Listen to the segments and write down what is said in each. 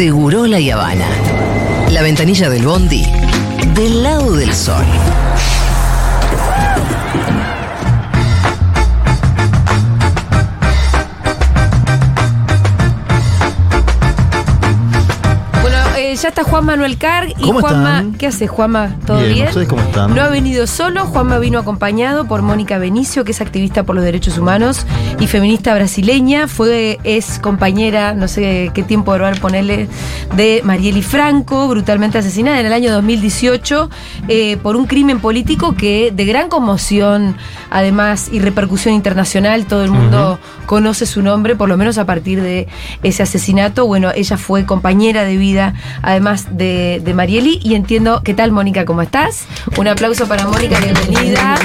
Seguro La Habana. La ventanilla del Bondi del lado del sol. Está Juan Manuel Carg y ¿Cómo Juanma, están? ¿qué hace Juanma? ¿Todo Bien, bien? ¿ustedes cómo están? No ha venido solo, Juanma vino acompañado por Mónica Benicio, que es activista por los derechos humanos y feminista brasileña, fue es compañera, no sé qué tiempo verbal ponerle, de Marieli Franco, brutalmente asesinada en el año 2018 eh, por un crimen político que de gran conmoción, además, y repercusión internacional, todo el mundo conoce su nombre, por lo menos a partir de ese asesinato. Bueno, ella fue compañera de vida, además de, de Marieli, y entiendo, ¿qué tal Mónica? ¿Cómo estás? Un aplauso para Mónica, bienvenida.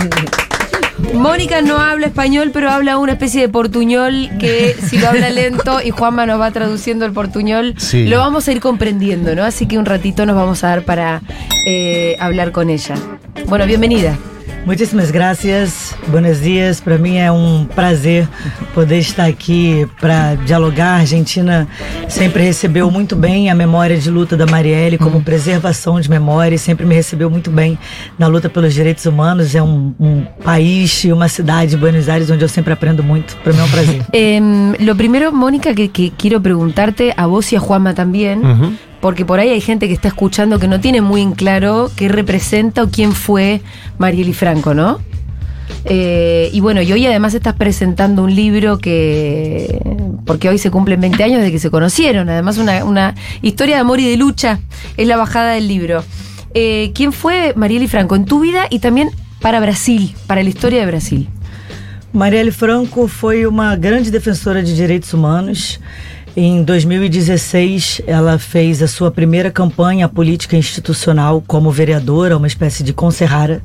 Mónica no habla español, pero habla una especie de portuñol que si lo habla lento y Juanma nos va traduciendo el portuñol, Sí. lo vamos a ir comprendiendo, ¿no? Así que un ratito nos vamos a dar para eh, hablar con ella. Bueno, bienvenida. Muitíssimas graças, buenos dias. Para mim é um prazer poder estar aqui para dialogar. A Argentina sempre recebeu muito bem a memória de luta da Marielle como preservação de memória e sempre me recebeu muito bem na luta pelos direitos humanos. É um, um país e uma cidade, Buenos Aires, onde eu sempre aprendo muito. Para mim é um prazer. Lo primero, Mónica, que, que quiero preguntarte a vos y a Juanma también, Ujú. Porque por ahí hay gente que está escuchando que no tiene muy en claro qué representa o quién fue Marieli Franco, ¿no? Eh, y bueno, y hoy además estás presentando un libro que, porque hoy se cumplen 20 años de que se conocieron, además una, historia de amor y de lucha, es la bajada del libro. Eh, ¿Quién fue Marieli Franco en tu vida y también para Brasil, para la historia de Brasil? Marielle Franco foi uma grande defensora de direitos humanos. Em 2016, ela fez a sua primeira campanha política institucional como vereadora, uma espécie de conserrara,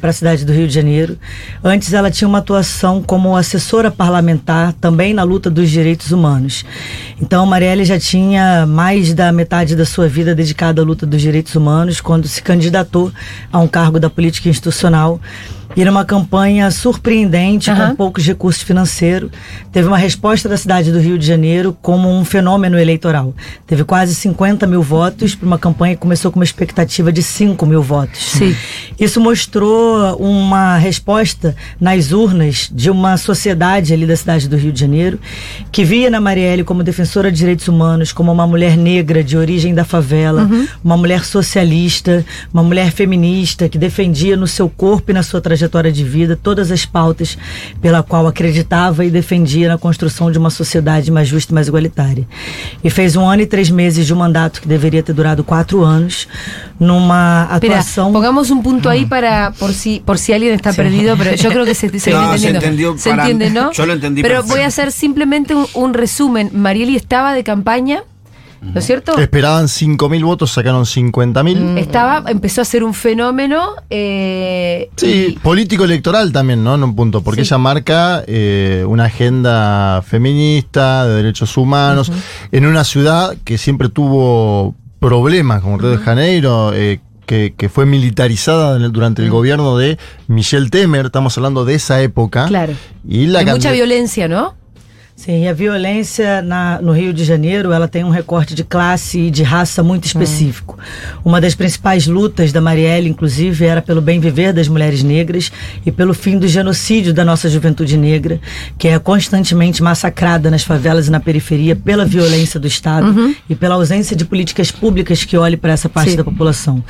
para a cidade do Rio de Janeiro. Antes, ela tinha uma atuação como assessora parlamentar, também na luta dos direitos humanos. Então, Marielle já tinha mais da metade da sua vida dedicada à luta dos direitos humanos quando se candidatou a um cargo da política institucional. E numa campanha surpreendente, Aham. com poucos recursos financeiros, teve uma resposta da cidade do Rio de Janeiro como um fenômeno eleitoral. Teve quase 50 mil votos para uma campanha que começou com uma expectativa de 5 mil votos. Sim. Isso mostrou uma resposta nas urnas de uma sociedade ali da cidade do Rio de Janeiro que via na Marielle como defensora de direitos humanos, como uma mulher negra de origem da favela, uma mulher socialista, uma mulher feminista que defendia no seu corpo e na sua trajetória de vida todas as pautas pela qual acreditava e defendia na construção de uma sociedade mais justa e mais igualitária. E fez um ano e três meses de um mandato que deveria ter durado quatro anos numa Espera, atuação pongamos un punto ahí para por si por si alguien está perdido, pero yo creo que se, se No, se entendió Se para- entiende, ¿no? yo lo entendí Pero perfecto. voy a hacer simplemente un, un resumen. Marieli estaba de campaña, ¿no es cierto? Esperaban 5.000 votos, sacaron 50.000. Estaba, empezó a ser un fenómeno. eh, Sí, y- político electoral también, ¿no? En un punto, porque Sí. ella marca eh, una agenda feminista, de derechos humanos, en una ciudad que siempre tuvo problemas, como Río de Janeiro, eh, que, que fue militarizada durante el gobierno de Michel Temer, estamos hablando de esa época. Claro. Y la de mucha violencia, ¿no? Sim, a violência na, no Rio de Janeiro ela tem um recorte de classe e de raça muito específico. Uma das principais lutas da Marielle, inclusive, era pelo bem viver das mulheres negras e pelo fim do genocídio da nossa juventude negra, que é constantemente massacrada nas favelas e na periferia pela violência do Estado e pela ausência de políticas públicas que olhem para essa parte Sim. da população.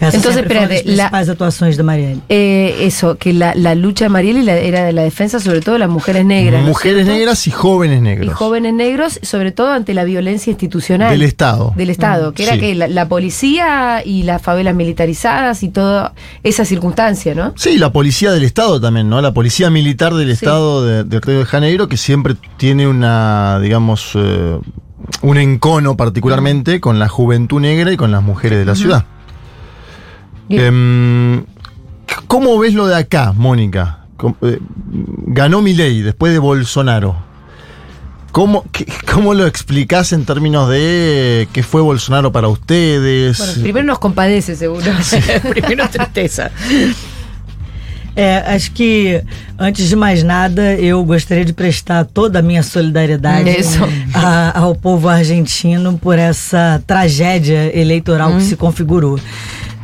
Essa Entonces, sempre foi uma das espérate, la- atuações da Marielle. Eh, eso, que la, la lucha de Marieli la- era de la defensa sobre todo de las mujeres negras. ¿no es Mujeres negras y jóvenes Y negros. jóvenes negros, sobre todo ante la violencia institucional. Del Estado. Del Estado, que era Sí. que la, la policía y las favelas militarizadas y toda esa circunstancia, ¿no? Sí, la policía del Estado también, ¿no? La policía militar del Estado de, de Río de Janeiro, que siempre tiene una, digamos, eh, un encono particularmente con la juventud negra y con las mujeres de la ciudad. Em, ¿Cómo ves lo de acá, Mónica? Eh, ganó Milei después de Bolsonaro. ¿Cómo, qué- ¿Cómo lo explicás en términos de qué fue Bolsonaro para ustedes? Bueno, primero nos compadece, seguro. primero tristeza. É, acho que, antes de mais nada, eu gostaria de prestar toda a minha solidariedade a, ao povo argentino por essa tragédia eleitoral hum. que se configurou.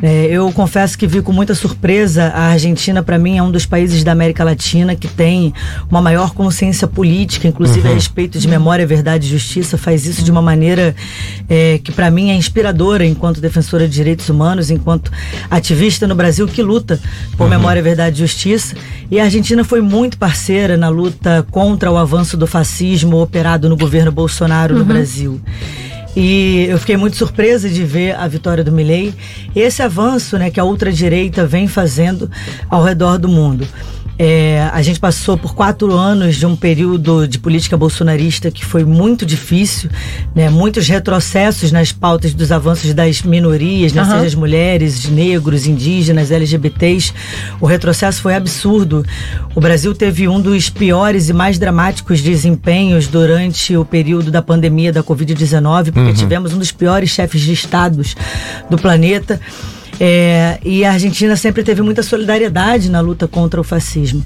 É, eu confesso que vi com muita surpresa. A Argentina, para mim, é um dos países da América Latina que tem uma maior consciência política, inclusive uhum. a respeito de memória, verdade e justiça. Faz isso de uma maneira é, que, para mim, é inspiradora enquanto defensora de direitos humanos, enquanto ativista no Brasil que luta por uhum. memória, verdade e justiça. E a Argentina foi muito parceira na luta contra o avanço do fascismo operado no governo Bolsonaro uhum. no Brasil. E eu fiquei muito surpresa de ver a vitória do Milley, esse avanço né, que a ultradireita vem fazendo ao redor do mundo. É, a gente passou por quatro anos de um período de política bolsonarista que foi muito difícil, né? muitos retrocessos nas pautas dos avanços das minorias, né? uhum. seja as mulheres, negros, indígenas, LGBTs. O retrocesso foi absurdo. O Brasil teve um dos piores e mais dramáticos desempenhos durante o período da pandemia da Covid-19, porque uhum. tivemos um dos piores chefes de estados do planeta. É, e a Argentina sempre teve muita solidariedade na luta contra o fascismo.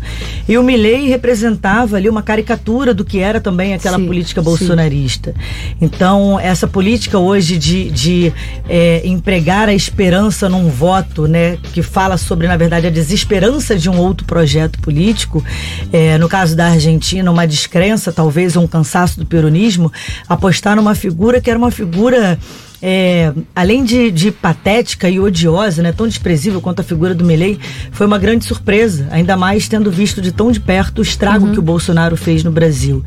E o Milley representava ali uma caricatura do que era também aquela sim, política bolsonarista. Sim. Então, essa política hoje de, de é, empregar a esperança num voto, né, que fala sobre, na verdade, a desesperança de um outro projeto político, é, no caso da Argentina, uma descrença, talvez, um cansaço do peronismo, apostar numa figura que era uma figura é, além de, de, patética e odiosa, né, tão desprezível quanto a figura do Milley, foi uma grande surpresa, ainda mais tendo visto de tão de perto o estrago uhum. que o Bolsonaro fez no Brasil.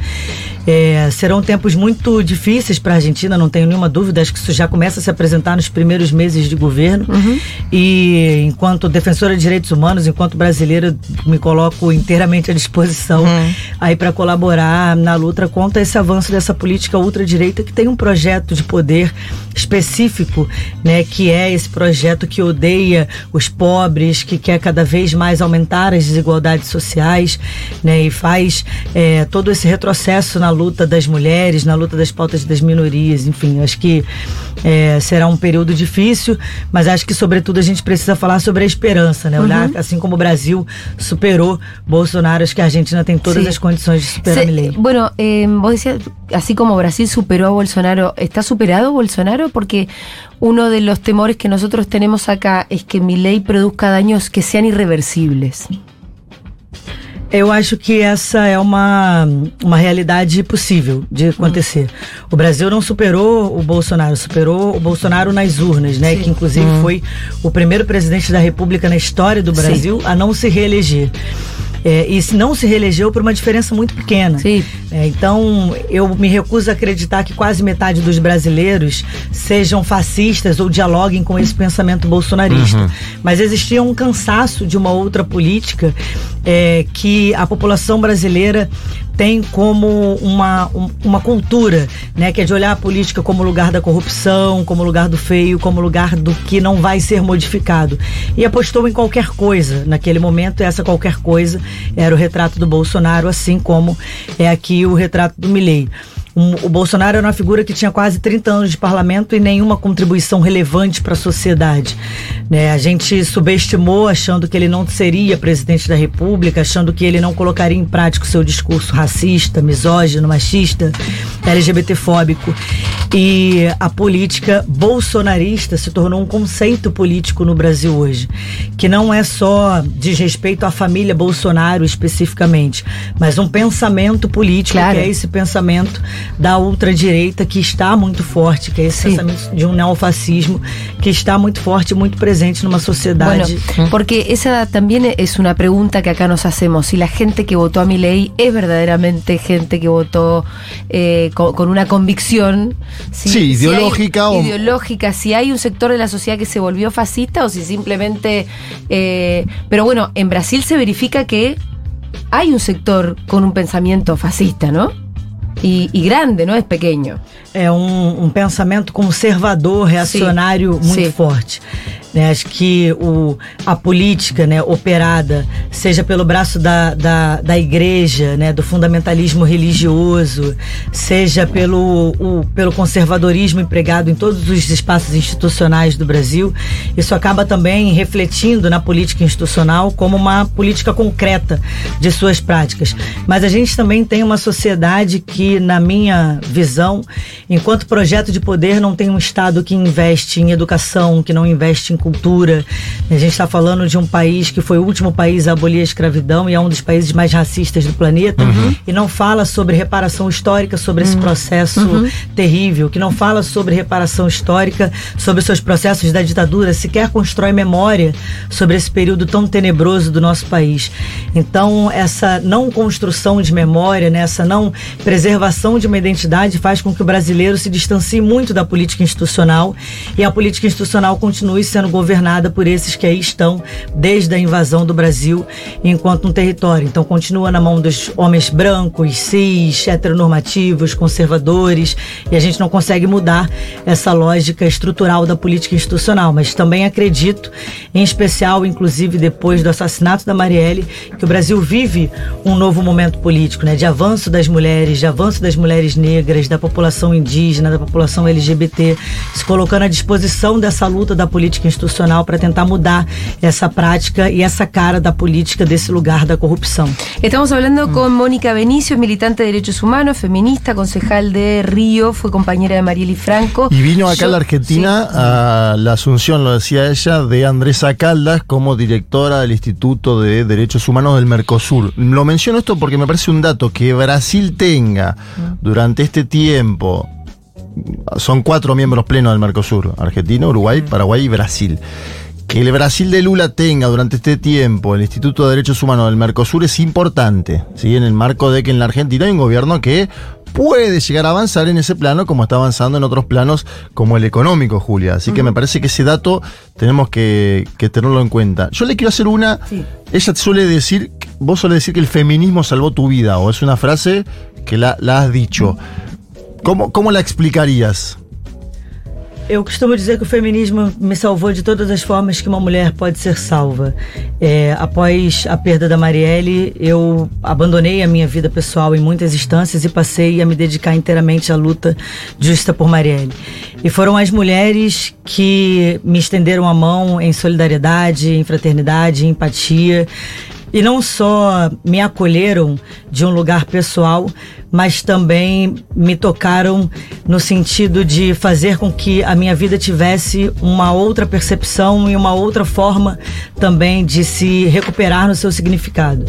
É, serão tempos muito difíceis para a Argentina, não tenho nenhuma dúvida, acho que isso já começa a se apresentar nos primeiros meses de governo. Uhum. E enquanto defensora de direitos humanos, enquanto brasileira, me coloco inteiramente à disposição uhum. aí para colaborar na luta contra esse avanço dessa política ultradireita que tem um projeto de poder específico, né, que é esse projeto que odeia os pobres, que quer cada vez mais aumentar as desigualdades sociais, né, e faz é, todo esse retrocesso na luta das mulheres, na luta das pautas das minorias, enfim, acho que é, será um período difícil, mas acho que sobretudo a gente precisa falar sobre a esperança, né, olhar uhum. assim como o Brasil superou Bolsonaro, acho que a Argentina tem todas sí. as condições de superar Se, Milei. Bueno, eh, vos decías, así como Brasil superó a Bolsonaro, ¿está superado Bolsonaro? porque uno de los temores que nosotros tenemos acá es que mi ley produzca daños que sean irreversibles. Eu acho que essa é uma, uma realidade possível de acontecer. O Brasil não superou o Bolsonaro, superou o Bolsonaro nas urnas, né? Sim. Que inclusive hum. foi o primeiro presidente da República na história do Brasil Sim. a não se reeleger. É, e não se reelegeu por uma diferença muito pequena. Sim. É, então, eu me recuso a acreditar que quase metade dos brasileiros sejam fascistas ou dialoguem com esse pensamento bolsonarista. Uhum. Mas existia um cansaço de uma outra política é, que a população brasileira tem como uma, uma cultura, né, que é de olhar a política como lugar da corrupção, como lugar do feio, como lugar do que não vai ser modificado. E apostou em qualquer coisa naquele momento, essa qualquer coisa era o retrato do Bolsonaro, assim como é aqui o retrato do Milley. Um, o Bolsonaro era uma figura que tinha quase 30 anos de parlamento e nenhuma contribuição relevante para a sociedade. Né? A gente subestimou achando que ele não seria presidente da República, achando que ele não colocaria em prática o seu discurso racista, misógino, machista, LGBTfóbico. E a política bolsonarista se tornou um conceito político no Brasil hoje, que não é só diz respeito à família Bolsonaro especificamente, mas um pensamento político claro. que é esse pensamento da ultradireita que está muito forte, que é esse pensamento de um neofascismo que está muito forte, muito presente numa sociedade. Bueno, porque esa también es una pregunta que acá nos hacemos. Si la gente que votó a mi ley es verdaderamente gente que votó eh, con, con, una convicción. Si, sí, ideológica. Si o... Ideológica, si hay un sector de la sociedad que se volvió fascista o si simplemente... Eh, pero bueno, en Brasil se verifica que hay un sector con un pensamiento fascista, ¿no? E, e, grande, não é pequeno. É um, um pensamento conservador, reacionário sim, muito sim. forte. Né? Acho que o, a política né, operada, seja pelo braço da, da, da igreja, né, do fundamentalismo religioso, seja pelo, o, pelo conservadorismo empregado em todos os espaços institucionais do Brasil, isso acaba também refletindo na política institucional como uma política concreta de suas práticas. Mas a gente também tem uma sociedade que, na minha visão, enquanto projeto de poder, não tem um Estado que investe em educação, que não investe em cultura. A gente está falando de um país que foi o último país a abolir a escravidão e é um dos países mais racistas do planeta uhum. e não fala sobre reparação histórica sobre esse uhum. processo uhum. terrível, que não fala sobre reparação histórica, sobre seus processos da ditadura, sequer constrói memória sobre esse período tão tenebroso do nosso país. Então, essa não construção de memória, né, essa não preservação de uma identidade faz com que o brasileiro se distancie muito da política institucional e a política institucional continue sendo governada por esses que aí estão desde a invasão do Brasil enquanto um território. Então continua na mão dos homens brancos, cis, heteronormativos, conservadores, e a gente não consegue mudar essa lógica estrutural da política institucional. Mas também acredito, em especial, inclusive depois do assassinato da Marielle, que o Brasil vive um novo momento político, né, de avanço das mulheres, de avanço das mulheres negras, da população indígena, da população LGBT, se colocando à disposição dessa luta da política institucional para tentar mudar essa prática e essa cara da política desse lugar da corrupção. Estamos hablando con Mónica Benicio, militante de derechos humanos, feminista, concejal de Río, fue compañera de Marieli Franco. Y vino acá a la Argentina a la asunción, lo decía ella, de Andresa Caldas como directora del Instituto de Derechos Humanos del Mercosur. Lo menciono esto porque me parece un dato que Brasil tenga durante este tiempo son cuatro miembros plenos del Mercosur, Argentina, Uruguay, Paraguay y Brasil. Que el Brasil de Lula tenga durante este tiempo el Instituto de Derechos Humanos del Mercosur es importante, ¿sí? en el marco de que en la Argentina hay un gobierno que puede llegar a avanzar en ese plano como está avanzando en otros planos como el económico, Julia. Así que me parece que ese dato tenemos que, tenerlo en cuenta. Yo le quiero hacer una, ella suele decir, vos suele decir que el feminismo salvó tu vida, o es una frase que la, has dicho. ¿Cómo, ¿Cómo la explicarías? Eu costumo dizer que o feminismo me salvou de todas as formas que uma mulher pode ser salva. É, após a perda da Marielle, eu abandonei a minha vida pessoal em muitas instâncias e passei a me dedicar inteiramente à luta justa por Marielle. E foram as mulheres que me estenderam a mão em solidariedade, em fraternidade, em empatia. E não só me acolheram de um lugar pessoal, mas também me tocaram no sentido de fazer com que a minha vida tivesse uma outra percepção e uma outra forma também de se recuperar no seu significado.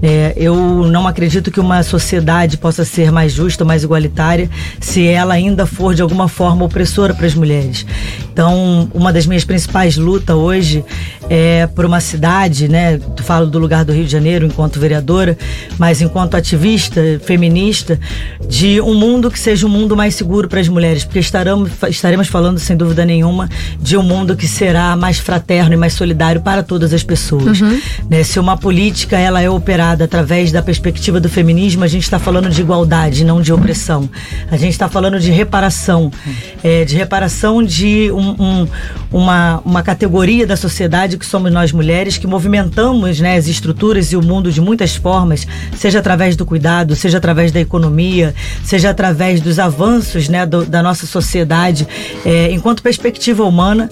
É, eu não acredito que uma sociedade possa ser mais justa, mais igualitária, se ela ainda for de alguma forma opressora para as mulheres. Então, uma das minhas principais lutas hoje é por uma cidade, né? Tu falo do lugar do Rio de Janeiro enquanto vereadora, mas enquanto ativista feminista de um mundo que seja um mundo mais seguro para as mulheres, porque estaremos, estaremos falando, sem dúvida nenhuma, de um mundo que será mais fraterno e mais solidário para todas as pessoas. Uhum. Né? Se uma política ela é operada através da perspectiva do feminismo, a gente está falando de igualdade, não de opressão. A gente está falando de reparação, é, de reparação de um, um, uma, uma categoria da sociedade que somos nós mulheres, que movimentamos né, as estruturas e o mundo de muitas formas, seja através do cuidado, seja através da economia, seja através dos avanços né, do, da nossa sociedade, é, enquanto perspectiva humana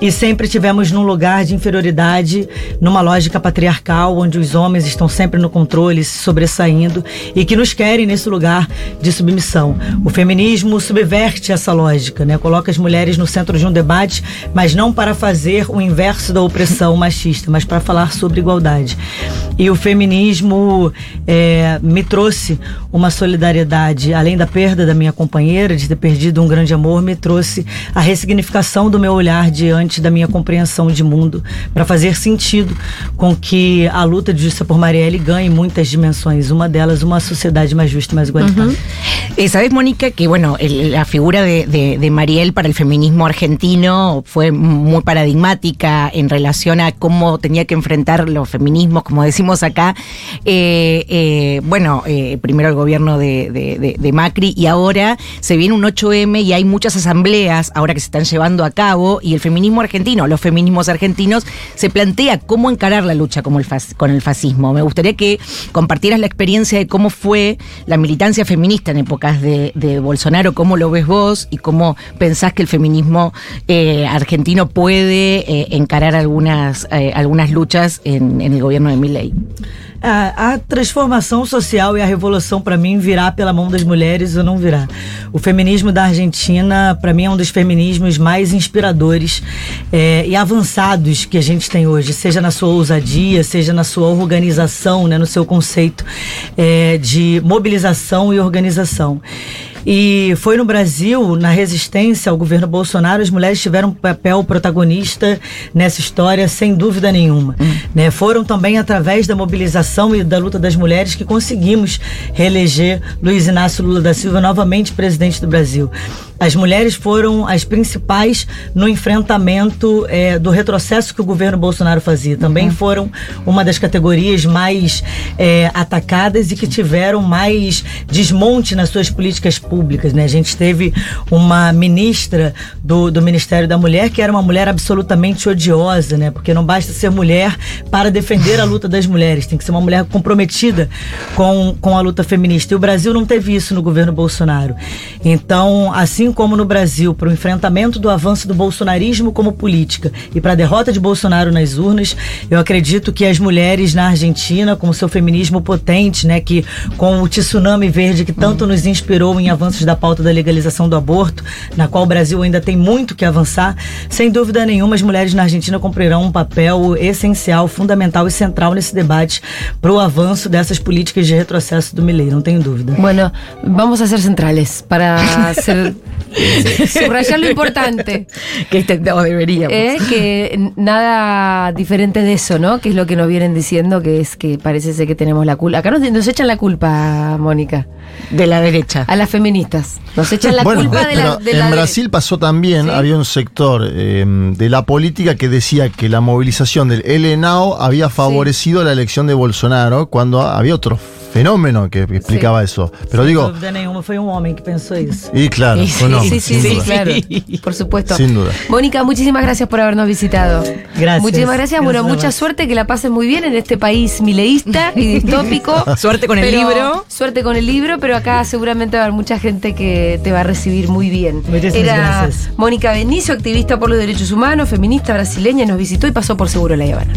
e sempre tivemos num lugar de inferioridade, numa lógica patriarcal, onde os homens estão sempre no controle, se sobressaindo e que nos querem nesse lugar de submissão. O feminismo subverte essa lógica, né? Coloca as mulheres no centro de um debate, mas não para fazer o inverso da opressão machista, mas para falar sobre igualdade. E o feminismo é, me trouxe uma solidariedade, além da perda da minha companheira, de ter perdido um grande amor, me trouxe a ressignificação do meu olhar diante da minha compreensão de mundo, para fazer sentido com que a luta de justiça por Marielle ganhe muchas dimensiones, una de ellas una sociedad más justa y más igualitaria. Eh, Sabes, Mónica, que bueno, la figura de, de, Marielle para el feminismo argentino fue muy paradigmática en relación a cómo tenía que enfrentar los feminismos, como decimos acá. Eh, eh, bueno, primero el gobierno de, de, Macri y ahora se viene un 8M y hay muchas asambleas ahora que se están llevando a cabo y el feminismo argentino, los feminismos argentinos, se plantea cómo encarar la lucha con el fascismo. Me gustaría que compartieras la experiencia de cómo fue la militancia feminista en épocas de, Bolsonaro, cómo lo ves vos y cómo pensás que el feminismo eh, argentino puede eh, encarar algunas, eh, algunas luchas en, en el gobierno de Milei. A, a transformação social e a revolução, para mim, virá pela mão das mulheres ou não virá. O feminismo da Argentina, para mim, é um dos feminismos mais inspiradores eh, e avançados que a gente tem hoje, seja na sua ousadia, seja na sua organização, né, no seu conceito eh, de mobilização e organização. E foi no Brasil, na resistência ao governo Bolsonaro, as mulheres tiveram um papel protagonista nessa história, sem dúvida nenhuma. Né? Foram também através da mobilização e da luta das mulheres que conseguimos reeleger Luiz Inácio Lula da Silva novamente presidente do Brasil. As mulheres foram as principais no enfrentamento eh, do retrocesso que o governo Bolsonaro fazia. Também foram uma das categorias mais eh, atacadas e que tiveram mais desmonte nas suas políticas públicas. Né? A gente teve uma ministra do, do Ministério da Mulher que era uma mulher absolutamente odiosa, né? porque não basta ser mulher para defender a luta das mulheres, tem que ser uma mulher comprometida com, com a luta feminista. E o Brasil não teve isso no governo Bolsonaro. Então, assim como no Brasil, para o enfrentamento do avanço do bolsonarismo como política e para a derrota de Bolsonaro nas urnas, eu acredito que as mulheres na Argentina, com o seu feminismo potente, né, que com o tsunami verde que tanto nos inspirou em avanços da pauta da legalização do aborto, na qual o Brasil ainda tem muito que avançar, sem dúvida nenhuma, as mulheres na Argentina cumprirão um papel essencial, fundamental e central nesse debate para o avanço dessas políticas de retrocesso do Milei, não tenho dúvida. Bueno, vamos a ser centrales para hacer, subrayar lo importante. Que este- o deberíamos. Eh, que nada diferente de eso, ¿no? Que es lo que nos vienen diciendo, que es que parece ser que tenemos la culpa. Acá nos, nos echan la culpa, Mónica, De la derecha. a las feministas. Nos echan la bueno, culpa de la, de en la Brasil pasó también, Sí. había un sector eh, de la política que decía que la movilización del LNAO había favorecido la elección de Bolsonaro cuando había otro fenómeno que explicaba eso. Pero digo, foi um homem que pensou isso. y claro, Sí, fue un hombre, Sí, sí, claro. Por supuesto. Sin duda. Mónica, muchísimas gracias por habernos visitado. Gracias. Muchísimas gracias. Bueno, Gracias mucha suerte, que la pases muy bien en este país mileísta y distópico. Suerte con el Pero- libro. Suerte con el libro, pero acá seguramente va a haber mucha gente que te va a recibir muy bien. Muchísimas Era gracias. Mónica Benicio, activista por los derechos humanos, feminista brasileña, nos visitó y pasó por Seguro La Habana.